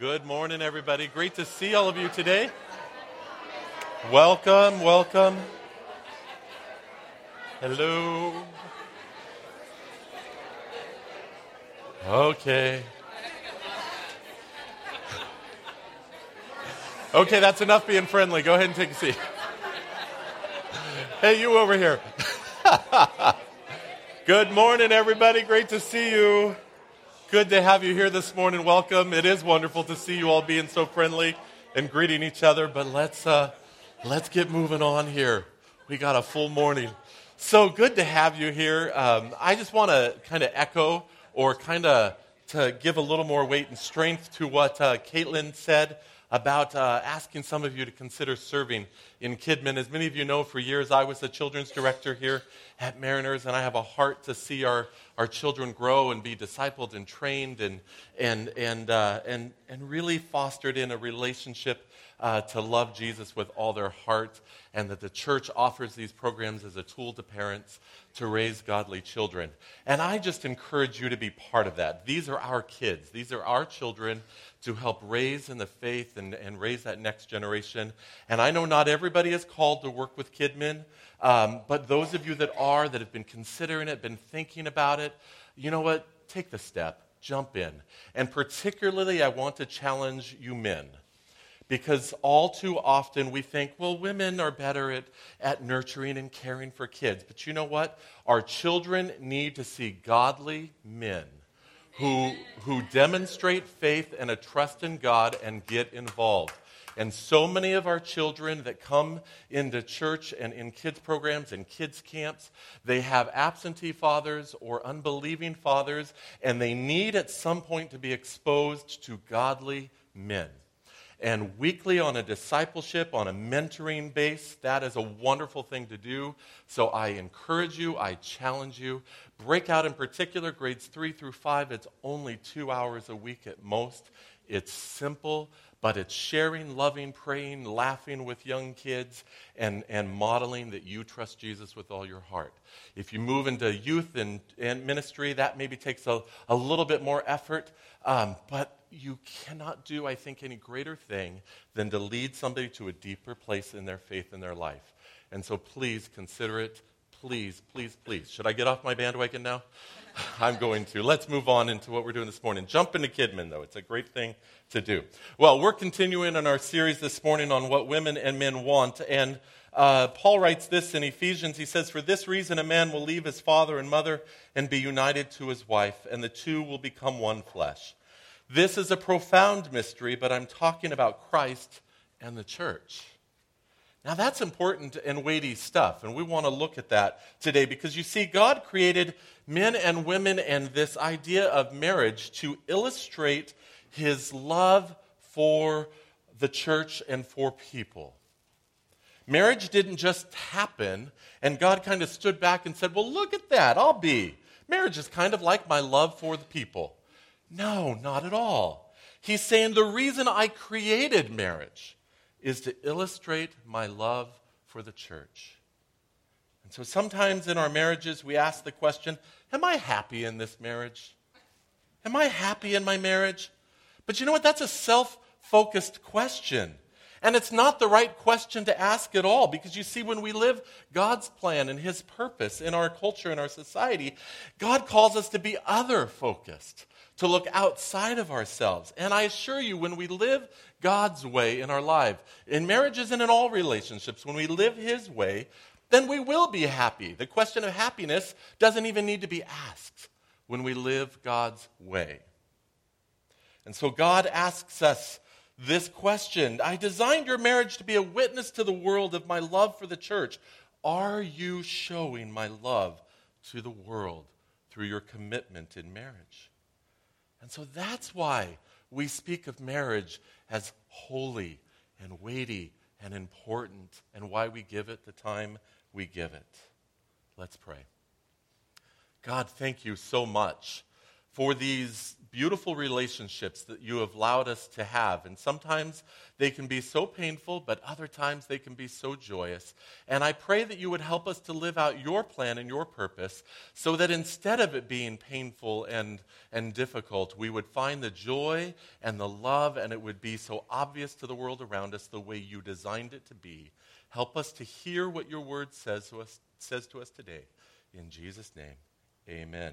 Good morning, everybody. Great to see all of you today. Welcome, welcome. Hello. Okay. Okay, that's enough being friendly. Go ahead and take a seat. Hey, you over here. Good morning, everybody. Great to see you. Good to have you here this morning. Welcome. It is wonderful to see you all being so friendly and greeting each other. But let's uh, let's get moving on here. We got a full morning. So good to have you here. Um, I just want to kind of echo or kind of to give a little more weight and strength to what uh, Caitlin said about uh, asking some of you to consider serving in Kidmin. As many of you know, for years I was the children's director here at Mariners, and I have a heart to see our, our children grow and be discipled and trained and, and, and, uh, and, and really fostered in a relationship uh, to love Jesus with all their heart, and that the church offers these programs as a tool to parents to raise godly children. And I just encourage you to be part of that. These are our kids, these are our children to help raise in the faith and, and raise that next generation. And I know not everybody is called to work with Kidmin, um, but those of you that are, that have been considering it, been thinking about it, you know what? Take the step, jump in. And particularly, I want to challenge you men because all too often we think, well, women are better at, at nurturing and caring for kids. But you know what? Our children need to see godly men who, who demonstrate faith and a trust in God and get involved. And so many of our children that come into church and in kids' programs and kids' camps, they have absentee fathers or unbelieving fathers, and they need at some point to be exposed to godly men and weekly on a discipleship, on a mentoring base. That is a wonderful thing to do. So I encourage you, I challenge you. Break out in particular, grades three through five. It's only two hours a week at most. It's simple, but it's sharing, loving, praying, laughing with young kids, and, and modeling that you trust Jesus with all your heart. If you move into youth and, and ministry, that maybe takes a, a little bit more effort, um, but you cannot do, I think, any greater thing than to lead somebody to a deeper place in their faith in their life. And so please consider it. Please, please, please. Should I get off my bandwagon now? I'm going to. Let's move on into what we're doing this morning. Jump into Kidmin, though. It's a great thing to do. Well, we're continuing in our series this morning on what women and men want. And uh, Paul writes this in Ephesians. He says, For this reason, a man will leave his father and mother and be united to his wife, and the two will become one flesh. This is a profound mystery, but I'm talking about Christ and the church. Now, that's important and weighty stuff, and we want to look at that today because you see, God created men and women and this idea of marriage to illustrate his love for the church and for people. Marriage didn't just happen, and God kind of stood back and said, Well, look at that, I'll be. Marriage is kind of like my love for the people. No, not at all. He's saying the reason I created marriage is to illustrate my love for the church. And so sometimes in our marriages, we ask the question Am I happy in this marriage? Am I happy in my marriage? But you know what? That's a self focused question. And it's not the right question to ask at all because you see, when we live God's plan and His purpose in our culture and our society, God calls us to be other focused to look outside of ourselves. And I assure you, when we live God's way in our life, in marriages and in all relationships, when we live His way, then we will be happy. The question of happiness doesn't even need to be asked when we live God's way. And so God asks us this question I designed your marriage to be a witness to the world of my love for the church. Are you showing my love to the world through your commitment in marriage? And so that's why we speak of marriage as holy and weighty and important, and why we give it the time we give it. Let's pray. God, thank you so much for these beautiful relationships that you have allowed us to have. And sometimes they can be so painful, but other times they can be so joyous. And I pray that you would help us to live out your plan and your purpose so that instead of it being painful and, and difficult, we would find the joy and the love, and it would be so obvious to the world around us the way you designed it to be. Help us to hear what your word says to us, says to us today. In Jesus' name, amen.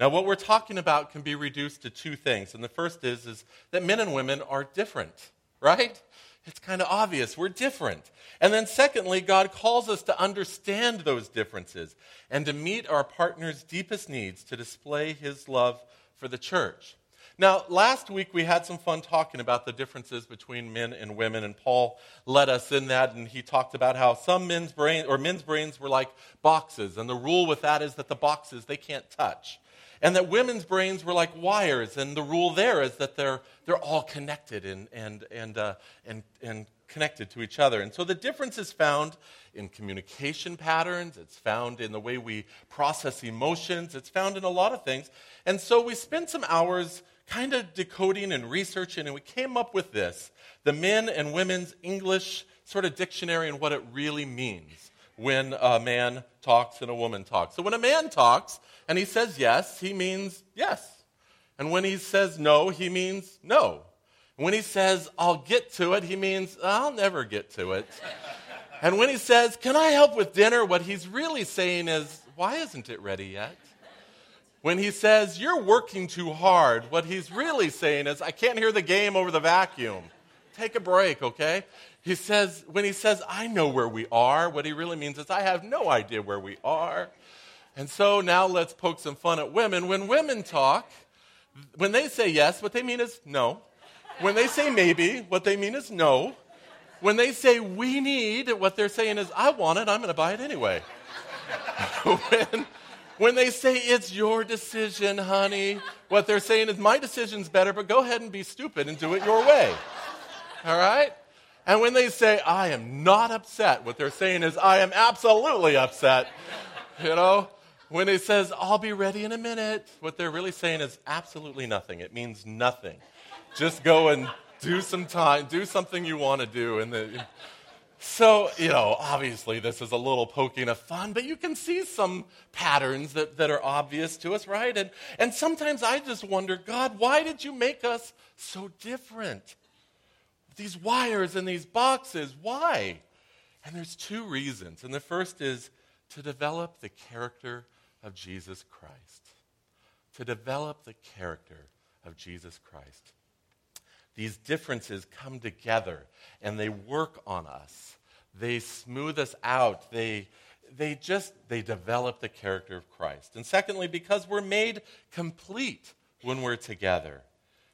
Now, what we're talking about can be reduced to two things. And the first is, is that men and women are different, right? It's kind of obvious. We're different. And then, secondly, God calls us to understand those differences and to meet our partner's deepest needs to display his love for the church. Now, last week we had some fun talking about the differences between men and women, and Paul led us in that, and he talked about how some men's brains or men's brains were like boxes, and the rule with that is that the boxes they can't touch and that women's brains were like wires, and the rule there is that they're, they're all connected and, and, and, uh, and, and connected to each other. And so the difference is found in communication patterns, it's found in the way we process emotions, it's found in a lot of things. And so we spent some hours kind of decoding and researching, and we came up with this the men and women's English sort of dictionary and what it really means when a man talks and a woman talks. So when a man talks, and he says yes, he means yes. And when he says no, he means no. And When he says, I'll get to it, he means, I'll never get to it. and when he says, Can I help with dinner? what he's really saying is, Why isn't it ready yet? When he says, You're working too hard, what he's really saying is, I can't hear the game over the vacuum. Take a break, okay? He says, when he says, I know where we are, what he really means is, I have no idea where we are. And so now let's poke some fun at women. When women talk, when they say yes, what they mean is no. When they say maybe, what they mean is no. When they say we need, what they're saying is I want it, I'm going to buy it anyway. when, when they say it's your decision, honey, what they're saying is my decision's better, but go ahead and be stupid and do it your way. All right? And when they say I am not upset, what they're saying is I am absolutely upset. You know? When it says, I'll be ready in a minute, what they're really saying is absolutely nothing. It means nothing. Just go and do some time, do something you want to do. And the, so, you know, obviously this is a little poking of fun, but you can see some patterns that, that are obvious to us, right? And, and sometimes I just wonder, God, why did you make us so different? These wires and these boxes, why? And there's two reasons. And the first is to develop the character of Jesus Christ, to develop the character of Jesus Christ. These differences come together and they work on us. They smooth us out. They, they just they develop the character of Christ. And secondly, because we're made complete when we're together.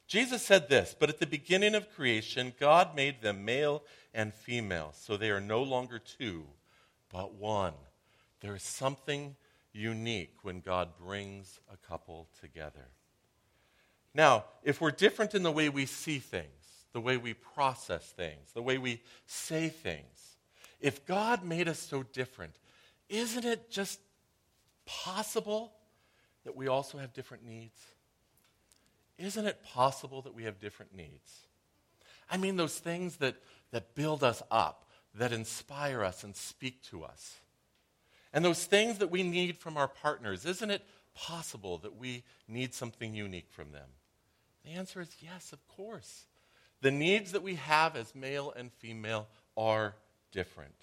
Jesus said this, but at the beginning of creation, God made them male and female, so they are no longer two, but one. There is something unique when God brings a couple together. Now, if we're different in the way we see things, the way we process things, the way we say things, if God made us so different, isn't it just possible that we also have different needs? Isn't it possible that we have different needs? I mean, those things that, that build us up, that inspire us and speak to us. And those things that we need from our partners, isn't it possible that we need something unique from them? The answer is yes, of course. The needs that we have as male and female are different.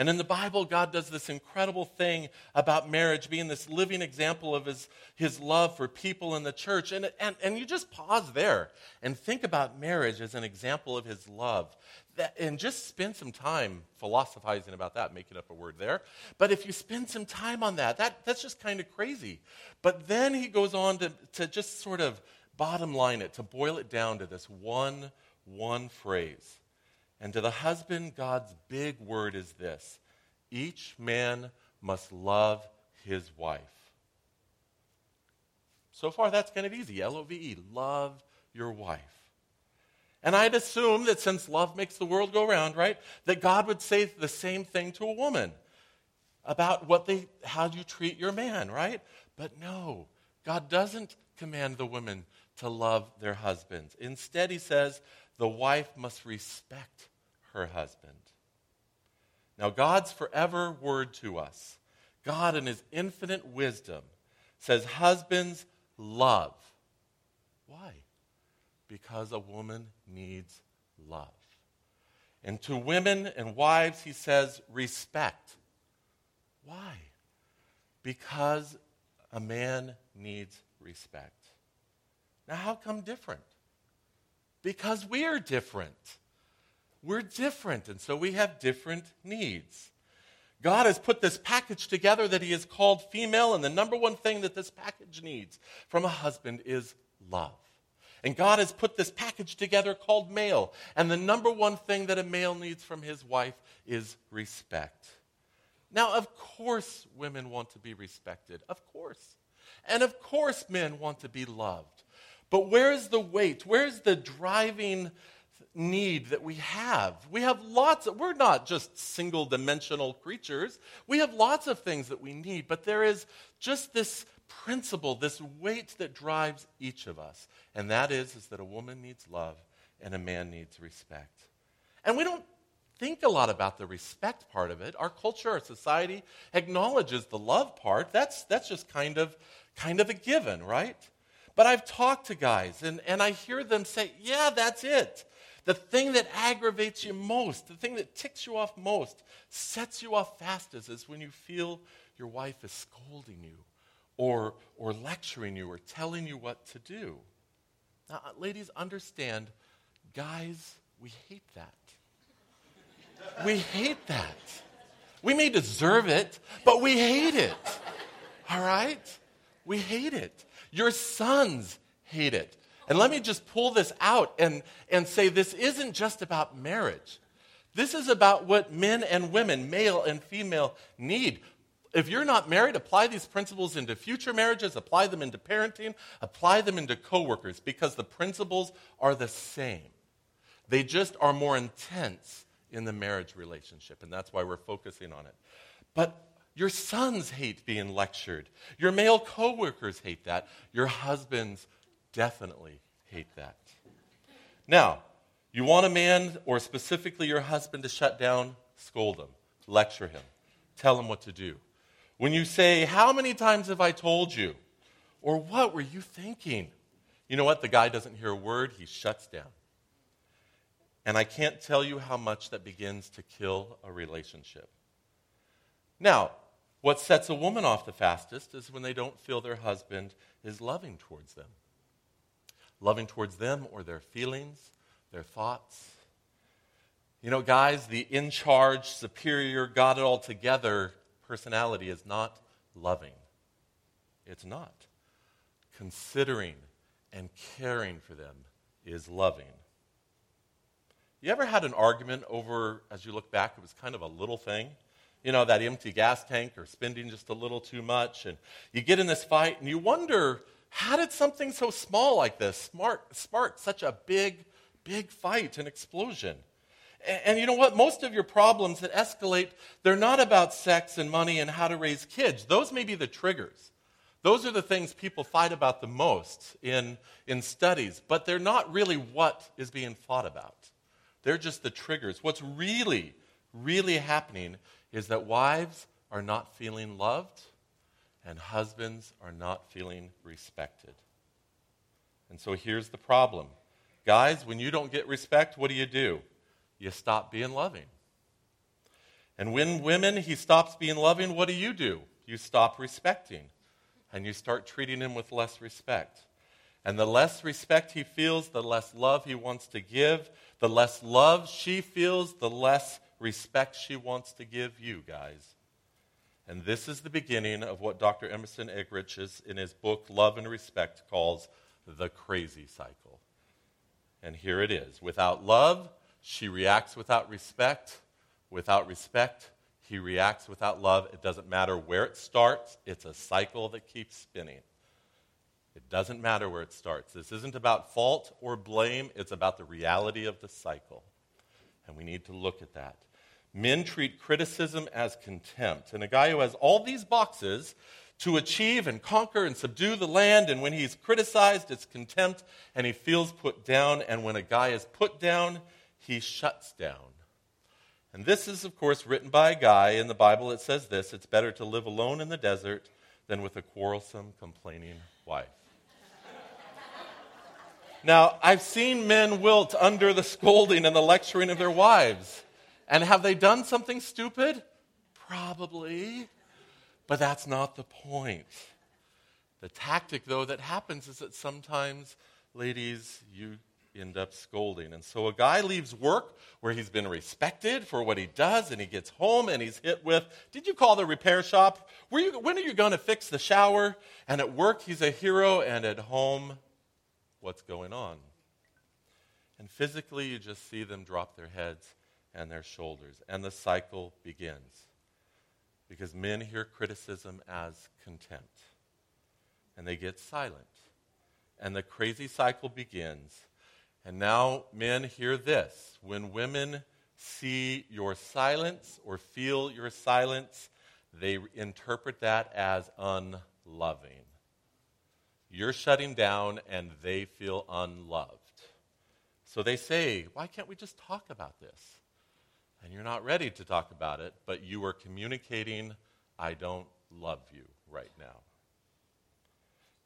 And in the Bible, God does this incredible thing about marriage being this living example of his, his love for people in the church. And, and, and you just pause there and think about marriage as an example of his love. That, and just spend some time philosophizing about that, making up a word there. But if you spend some time on that, that that's just kind of crazy. But then he goes on to, to just sort of bottom line it, to boil it down to this one, one phrase and to the husband, God's big word is this each man must love his wife. So far, that's kind of easy. L O V E, love your wife. And I'd assume that since love makes the world go round, right, that God would say the same thing to a woman about what they, how you treat your man, right? But no, God doesn't command the women to love their husbands. Instead, he says the wife must respect her husband. Now, God's forever word to us, God in his infinite wisdom, says, Husbands, love. Why? Because a woman needs love. And to women and wives, he says, respect. Why? Because a man needs respect. Now, how come different? Because we are different. We're different, and so we have different needs. God has put this package together that He has called female, and the number one thing that this package needs from a husband is love. And God has put this package together called male, and the number one thing that a male needs from his wife is respect. Now, of course, women want to be respected. Of course. And of course, men want to be loved. But where's the weight? Where's the driving need that we have. We have lots of, we're not just single dimensional creatures. We have lots of things that we need, but there is just this principle, this weight that drives each of us. And that is, is that a woman needs love and a man needs respect. And we don't think a lot about the respect part of it. Our culture, our society acknowledges the love part. That's, that's just kind of, kind of a given, right? But I've talked to guys and, and I hear them say, yeah, that's it. The thing that aggravates you most, the thing that ticks you off most, sets you off fastest is when you feel your wife is scolding you or, or lecturing you or telling you what to do. Now, uh, ladies, understand, guys, we hate that. We hate that. We may deserve it, but we hate it. All right? We hate it. Your sons hate it. And let me just pull this out and, and say this isn't just about marriage. This is about what men and women, male and female, need. If you're not married, apply these principles into future marriages, apply them into parenting, apply them into coworkers, because the principles are the same. They just are more intense in the marriage relationship, and that's why we're focusing on it. But your sons hate being lectured. Your male coworkers hate that. Your husbands definitely hate that. Now, you want a man, or specifically your husband, to shut down, scold him, lecture him, tell him what to do. When you say, How many times have I told you? Or what were you thinking? You know what? The guy doesn't hear a word, he shuts down. And I can't tell you how much that begins to kill a relationship. Now, what sets a woman off the fastest is when they don't feel their husband is loving towards them loving towards them or their feelings, their thoughts. You know, guys, the in charge, superior, got it all together personality is not loving. It's not. Considering and caring for them is loving. You ever had an argument over, as you look back, it was kind of a little thing? You know, that empty gas tank or spending just a little too much. And you get in this fight and you wonder how did something so small like this spark, spark such a big, big fight and explosion? And, you know what? Most of your problems that escalate, they're not about sex and money and how to raise kids. Those may be the triggers. Those are the things people fight about the most in, in studies, but they're not really what is being fought about. They're just the triggers. What's really, really happening is that wives are not feeling loved and husbands are not feeling respected. And so here's the problem. Guys, when you don't get respect, what do you do? You stop being loving. And when women, he stops being loving, what do you do? You stop respecting. And you start treating him with less respect. And the less respect he feels, the less love he wants to give. The less love she feels, the less respect she wants to give you, guys. And this is the beginning of what Dr. Emerson Eggerichs is, in his book Love and Respect calls the crazy cycle. And here it is. Without love, she reacts without respect. Without respect, he reacts without love. It doesn't matter where it starts, it's a cycle that keeps spinning. It doesn't matter where it starts. This isn't about fault or blame, it's about the reality of the cycle. And we need to look at that. Men treat criticism as contempt. And a guy who has all these boxes to achieve and conquer and subdue the land. And when he's criticized, it's contempt and he feels put down. And when a guy is put down, he shuts down. And this is, of course, written by a guy. In the Bible, it says this it's better to live alone in the desert than with a quarrelsome, complaining wife. now, I've seen men wilt under the scolding and the lecturing of their wives. And have they done something stupid? Probably. But that's not the point. The tactic, though, that happens is that sometimes, ladies, you end up scolding. And so a guy leaves work where he's been respected for what he does, and he gets home and he's hit with, Did you call the repair shop? You, when are you going to fix the shower? And at work, he's a hero, and at home, what's going on? And physically, you just see them drop their heads and their shoulders, and the cycle begins. Because men hear criticism as contempt, and they get silent. And the crazy cycle begins and now, men, hear this. When women see your silence or feel your silence, they interpret that as unloving. You're shutting down, and they feel unloved. So they say, Why can't we just talk about this? And you're not ready to talk about it, but you are communicating, I don't love you right now.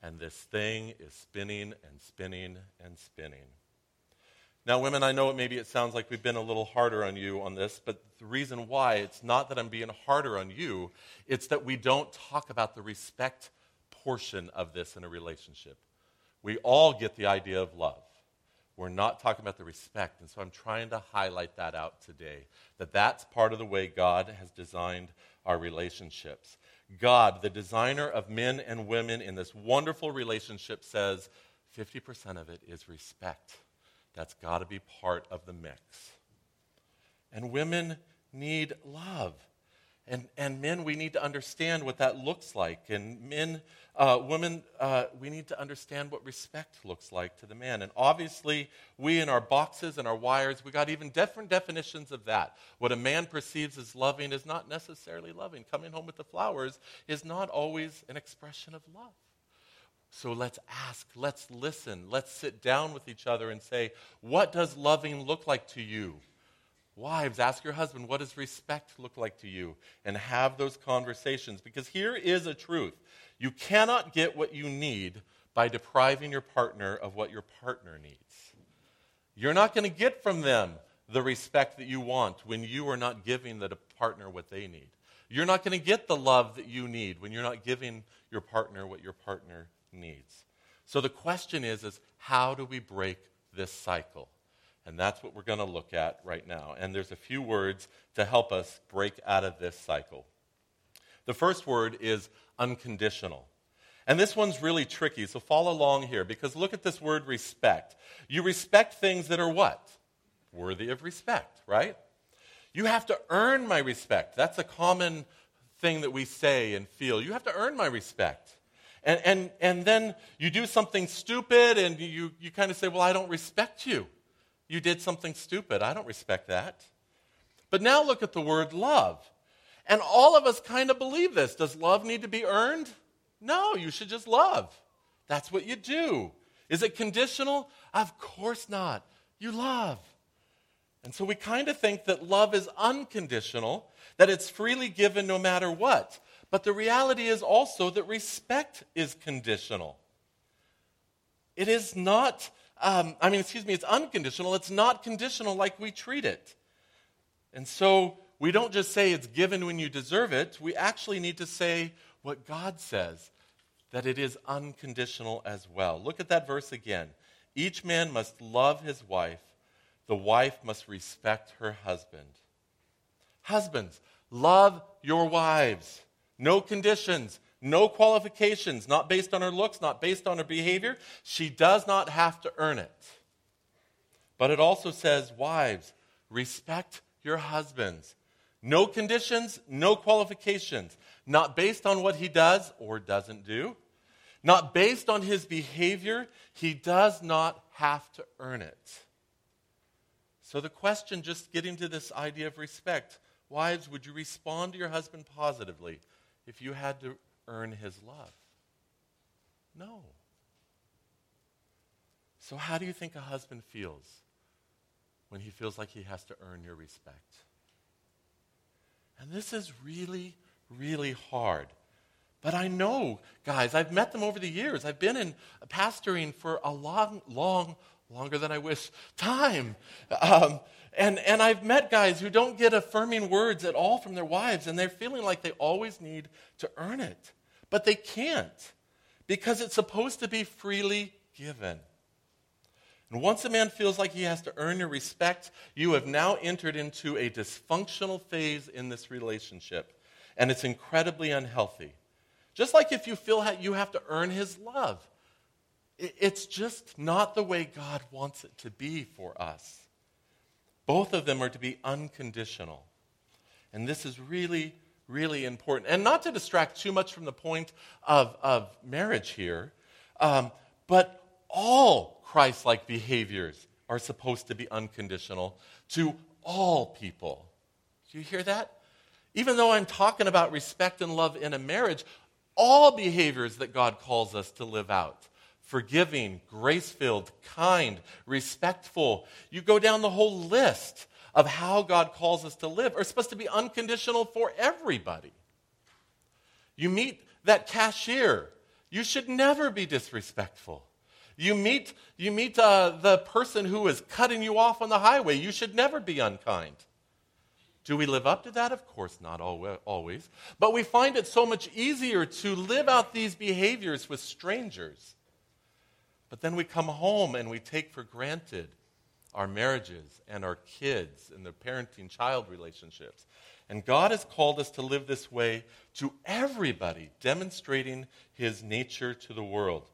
And this thing is spinning and spinning and spinning. Now, women, I know it maybe it sounds like we've been a little harder on you on this, but the reason why it's not that I'm being harder on you, it's that we don't talk about the respect portion of this in a relationship. We all get the idea of love. We're not talking about the respect, and so I'm trying to highlight that out today. That that's part of the way God has designed our relationships. God, the designer of men and women in this wonderful relationship, says 50% of it is respect. That's got to be part of the mix. And women need love. And, and men, we need to understand what that looks like. And men, uh, women, uh, we need to understand what respect looks like to the man. And obviously, we in our boxes and our wires, we got even different definitions of that. What a man perceives as loving is not necessarily loving. Coming home with the flowers is not always an expression of love. So let's ask, let's listen, let's sit down with each other and say, what does loving look like to you? Wives, ask your husband, what does respect look like to you? And have those conversations. Because here is a truth you cannot get what you need by depriving your partner of what your partner needs. You're not going to get from them the respect that you want when you are not giving the partner what they need. You're not going to get the love that you need when you're not giving your partner what your partner needs. So the question is, is how do we break this cycle? And that's what we're going to look at right now. And there's a few words to help us break out of this cycle. The first word is unconditional. And this one's really tricky, so follow along here because look at this word respect. You respect things that are what? Worthy of respect, right? You have to earn my respect. That's a common thing that we say and feel. You have to earn my respect. And, and, and then you do something stupid and you, you kind of say, Well, I don't respect you. You did something stupid. I don't respect that. But now look at the word love. And all of us kind of believe this. Does love need to be earned? No, you should just love. That's what you do. Is it conditional? Of course not. You love. And so we kind of think that love is unconditional, that it's freely given no matter what. But the reality is also that respect is conditional. It is not, um, I mean, excuse me, it's unconditional. It's not conditional like we treat it. And so we don't just say it's given when you deserve it. We actually need to say what God says, that it is unconditional as well. Look at that verse again. Each man must love his wife, the wife must respect her husband. Husbands, love your wives. No conditions, no qualifications, not based on her looks, not based on her behavior. She does not have to earn it. But it also says, wives, respect your husbands. No conditions, no qualifications, not based on what he does or doesn't do, not based on his behavior. He does not have to earn it. So, the question, just getting to this idea of respect wives, would you respond to your husband positively? If you had to earn his love. No. So, how do you think a husband feels when he feels like he has to earn your respect? And this is really, really hard. But I know, guys, I've met them over the years. I've been in pastoring for a long, long, longer than I wish time. Um, and, and I've met guys who don't get affirming words at all from their wives, and they're feeling like they always need to earn it. But they can't because it's supposed to be freely given. And once a man feels like he has to earn your respect, you have now entered into a dysfunctional phase in this relationship. And it's incredibly unhealthy. Just like if you feel that you have to earn his love, it's just not the way God wants it to be for us. Both of them are to be unconditional. And this is really, really important. And not to distract too much from the point of, of marriage here, um, but all Christ like behaviors are supposed to be unconditional to all people. Do you hear that? Even though I'm talking about respect and love in a marriage, all behaviors that God calls us to live out forgiving, grace filled, kind, respectful. You go down the whole list of how God calls us to live are supposed to be unconditional for everybody. You meet that cashier, you should never be disrespectful. You meet, you meet uh, the person who is cutting you off on the highway, you should never be unkind. Do we live up to that? Of course, not always. But we find it so much easier to live out these behaviors with strangers. But then we come home and we take for granted our marriages and our kids and the parenting child relationships. And God has called us to live this way to everybody, demonstrating his nature to the world.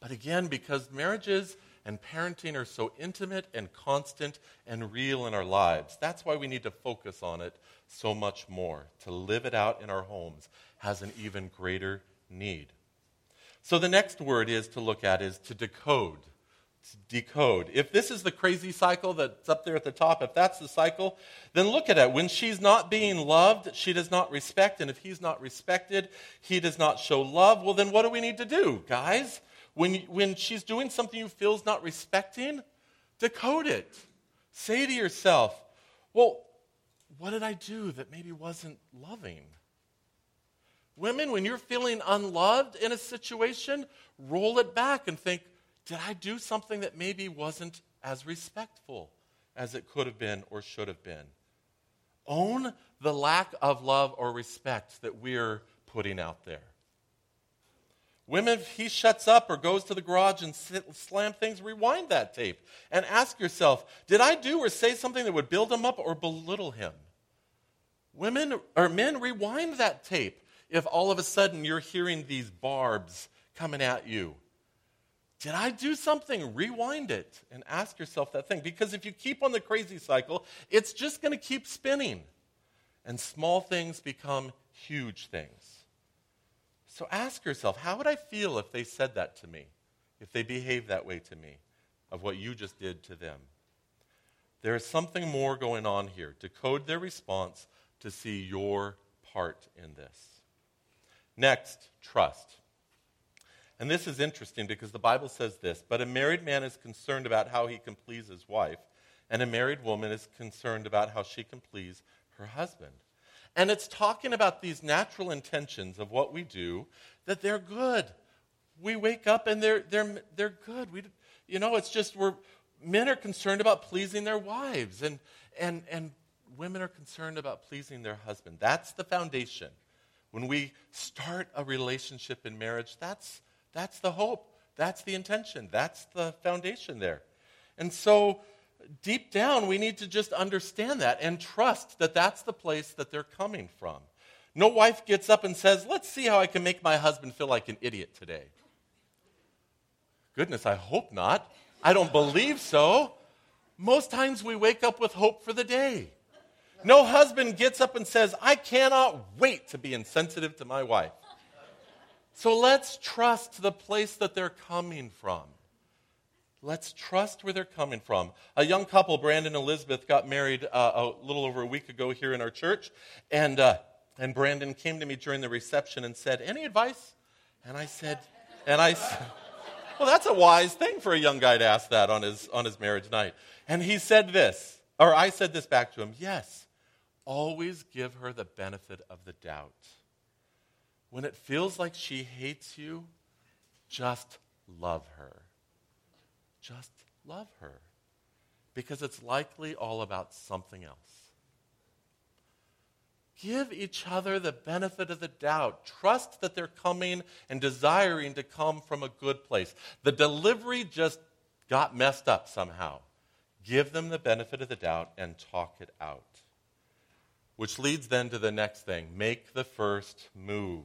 But again, because marriages and parenting are so intimate and constant and real in our lives. That's why we need to focus on it so much more. To live it out in our homes has an even greater need. So the next word is to look at is to decode. To decode. If this is the crazy cycle that's up there at the top, if that's the cycle, then look at it. When she's not being loved, she does not respect. And if he's not respected, he does not show love. Well, then what do we need to do, guys? When, when she's doing something you feel is not respecting, decode it. Say to yourself, well, what did I do that maybe wasn't loving? Women, when you're feeling unloved in a situation, roll it back and think, did I do something that maybe wasn't as respectful as it could have been or should have been? Own the lack of love or respect that we're putting out there. Women, if he shuts up or goes to the garage and sit, slam things, rewind that tape and ask yourself, did I do or say something that would build him up or belittle him? Women or men, rewind that tape if all of a sudden you're hearing these barbs coming at you. Did I do something? Rewind it and ask yourself that thing. Because if you keep on the crazy cycle, it's just going to keep spinning. And small things become huge things. So ask yourself, how would I feel if they said that to me? If they behaved that way to me, of what you just did to them? There is something more going on here. Decode their response to see your part in this. Next, trust. And this is interesting because the Bible says this But a married man is concerned about how he can please his wife, and a married woman is concerned about how she can please her husband. And it's talking about these natural intentions of what we do, that they're good. We wake up and they're, they're, they're good. We, you know, it's just we're, men are concerned about pleasing their wives, and, and, and women are concerned about pleasing their husband. That's the foundation. When we start a relationship in marriage, that's, that's the hope. That's the intention. That's the foundation there. And so deep down, we need to just understand that and trust that that's the place that they're coming from. No wife gets up and says, Let's see how I can make my husband feel like an idiot today. Goodness, I hope not. I don't believe so. Most times we wake up with hope for the day. No husband gets up and says, I cannot wait to be insensitive to my wife. So let's trust the place that they're coming from. Let's trust where they're coming from. A young couple, Brandon and Elizabeth, got married uh, a little over a week ago here in our church. And uh, And Brandon came to me during the reception and said, Any advice? And I said, and I said, Well, that's a wise thing for a young guy to ask that on his, on his marriage night. And he said this, or I said this back to him Yes, always give her the benefit of the doubt. When it feels like she hates you, just love her. Just love her. Because it's likely all about something else. Give each other the benefit of the doubt. Trust that they're coming and desiring to come from a good place. The delivery just got messed up somehow. Give them the benefit of the doubt and talk it out. Which leads then to the next thing make the first move.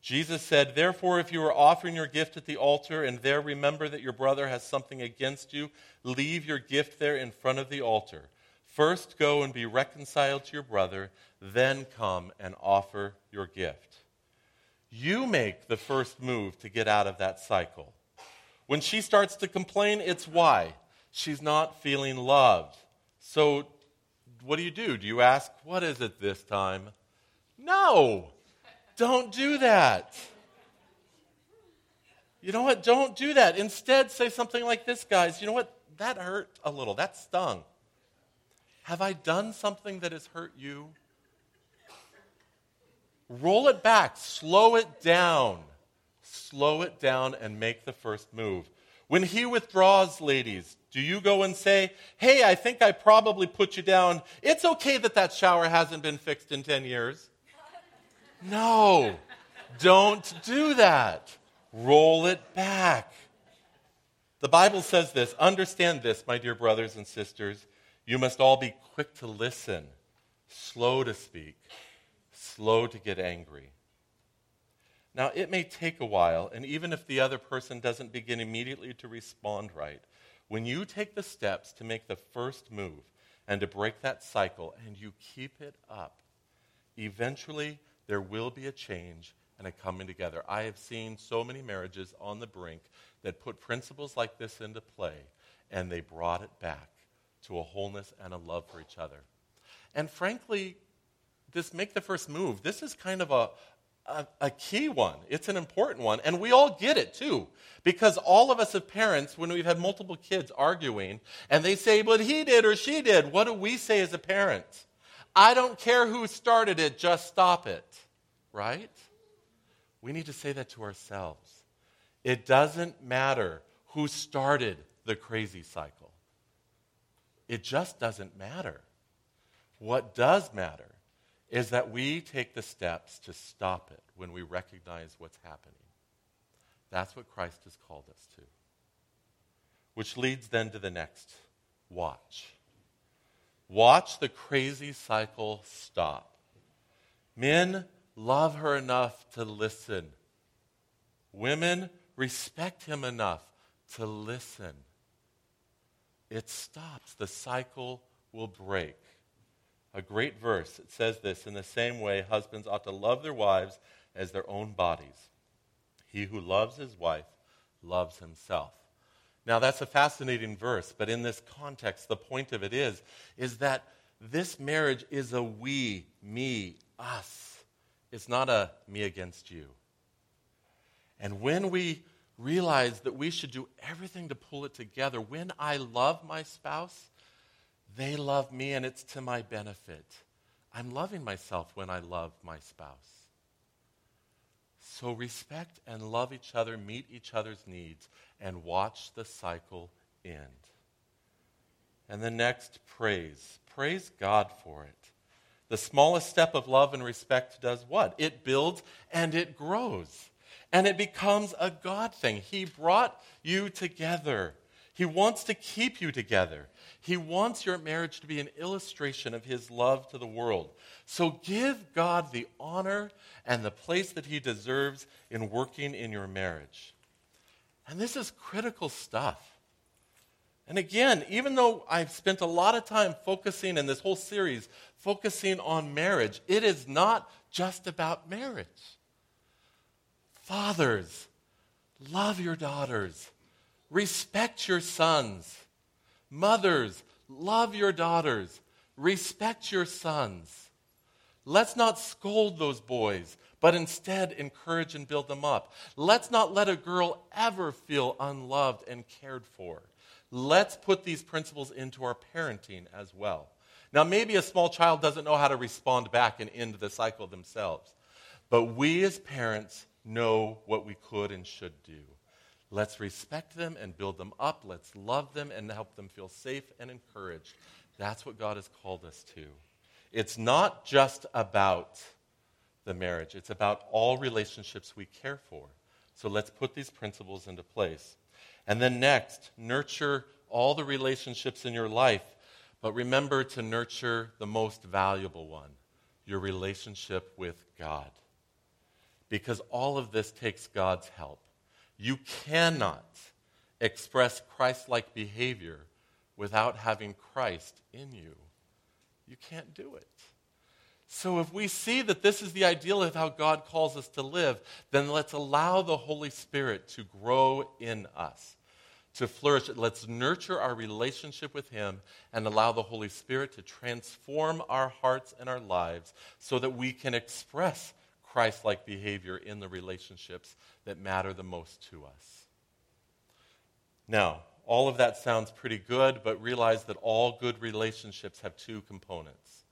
Jesus said, Therefore, if you are offering your gift at the altar and there remember that your brother has something against you, leave your gift there in front of the altar. First go and be reconciled to your brother, then come and offer your gift. You make the first move to get out of that cycle. When she starts to complain, it's why? She's not feeling loved. So, what do you do? Do you ask, What is it this time? No. Don't do that. You know what? Don't do that. Instead, say something like this, guys. You know what? That hurt a little. That stung. Have I done something that has hurt you? Roll it back, slow it down. Slow it down and make the first move. When he withdraws, ladies, do you go and say, Hey, I think I probably put you down. It's okay that that shower hasn't been fixed in 10 years. No, don't do that. Roll it back. The Bible says this Understand this, my dear brothers and sisters. You must all be quick to listen, slow to speak, slow to get angry. Now, it may take a while, and even if the other person doesn't begin immediately to respond right, when you take the steps to make the first move and to break that cycle and you keep it up, eventually there will be a change and a coming together. I have seen so many marriages on the brink that put principles like this into play and they brought it back to a wholeness and a love for each other. And frankly, this make the first move, this is kind of a, a, a, key one. It's an important one. And we all get it too. Because all of us as parents, when we've had multiple kids arguing, and they say, but he did or she did, what do we say as a parent? I don't care who started it, just stop it, right? We need to say that to ourselves. It doesn't matter who started the crazy cycle, it just doesn't matter. What does matter is that we take the steps to stop it when we recognize what's happening. That's what Christ has called us to. Which leads then to the next watch. Watch the crazy cycle stop. Men, love her enough to listen. Women, respect him enough to listen. It stops. The cycle will break. A great verse. It says this In the same way, husbands ought to love their wives as their own bodies. He who loves his wife loves himself. Now, that's a fascinating verse, but in this context, the point of it is, is that this marriage is a we, me, us. It's not a me against you. And when we realize that we should do everything to pull it together, when I love my spouse, they love me and it's to my benefit. I'm loving myself when I love my spouse. So respect and love each other, meet each other's needs, and watch the cycle end. And the next, praise. Praise God for it. The smallest step of love and respect does what? It builds and it grows. And it becomes a God thing. He brought you together. He wants to keep you together. He wants your marriage to be an illustration of His love to the world. So give God the honor and the place that He deserves in working in your marriage. And this is critical stuff. And again, even though I've spent a lot of time focusing in this whole series, focusing on marriage, it is not just about marriage. Fathers, love your daughters, respect your sons. Mothers, love your daughters, respect your sons. Let's not scold those boys, but instead encourage and build them up. Let's not let a girl ever feel unloved and cared for. Let's put these principles into our parenting as well. Now, maybe a small child doesn't know how to respond back and end the cycle themselves, but we as parents know what we could and should do. Let's respect them and build them up. Let's love them and help them feel safe and encouraged. That's what God has called us to. It's not just about the marriage, it's about all relationships we care for. So let's put these principles into place. And then next, nurture all the relationships in your life, but remember to nurture the most valuable one your relationship with God. Because all of this takes God's help. You cannot express Christ like behavior without having Christ in you. You can't do it. So, if we see that this is the ideal of how God calls us to live, then let's allow the Holy Spirit to grow in us, to flourish. Let's nurture our relationship with Him and allow the Holy Spirit to transform our hearts and our lives so that we can express Christ like behavior in the relationships that matter the most to us. Now, all of that sounds pretty good, but realize that all good relationships have two components,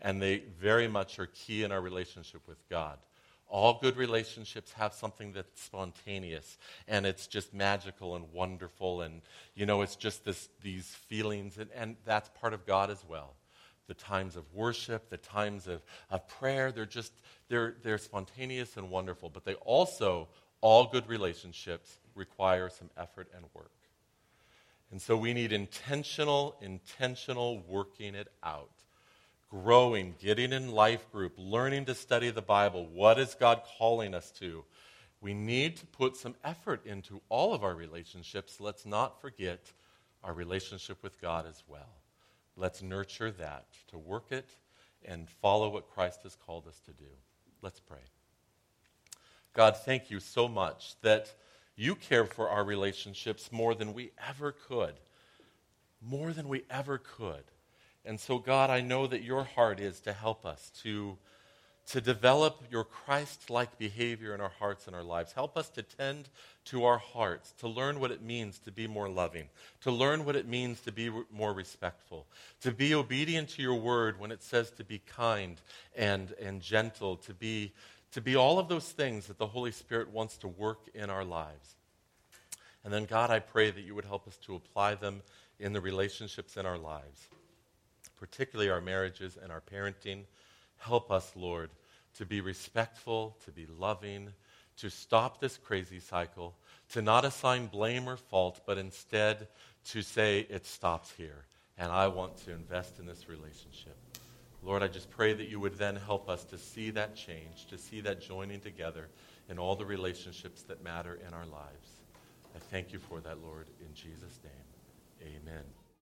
and they very much are key in our relationship with God. All good relationships have something that's spontaneous and it's just magical and wonderful, and you know, it's just this, these feelings, and, and that's part of God as well. The times of worship, the times of, of prayer, they're just they're, they're spontaneous and wonderful, but they also, all good relationships require some effort and work. And so we need intentional, intentional working it out. Growing, getting in life group, learning to study the Bible. What is God calling us to? We need to put some effort into all of our relationships. Let's not forget our relationship with God as well. Let's nurture that, to work it and follow what Christ has called us to do. Let's pray. God, thank you so much that you care for our relationships more than we ever could. More than we ever could. And so, God, I know that your heart is to help us to, to develop your Christ like behavior in our hearts and our lives. Help us to tend to our hearts, to learn what it means to be more loving, to learn what it means to be more respectful, to be obedient to your word when it says to be kind and, and gentle, to be to be all of those things that the Holy Spirit wants to work in our lives. And then, God, I pray that you would help us to apply them in the relationships in our lives, particularly our marriages and our parenting. Help us, Lord, to be respectful, to be loving, to stop this crazy cycle, to not assign blame or fault, but instead to say it stops here. And I want to invest in this relationship. Lord, I just pray that you would then help us to see that change, to see that joining together in all the relationships that matter in our lives. I thank you for that, Lord, in Jesus' name. Amen.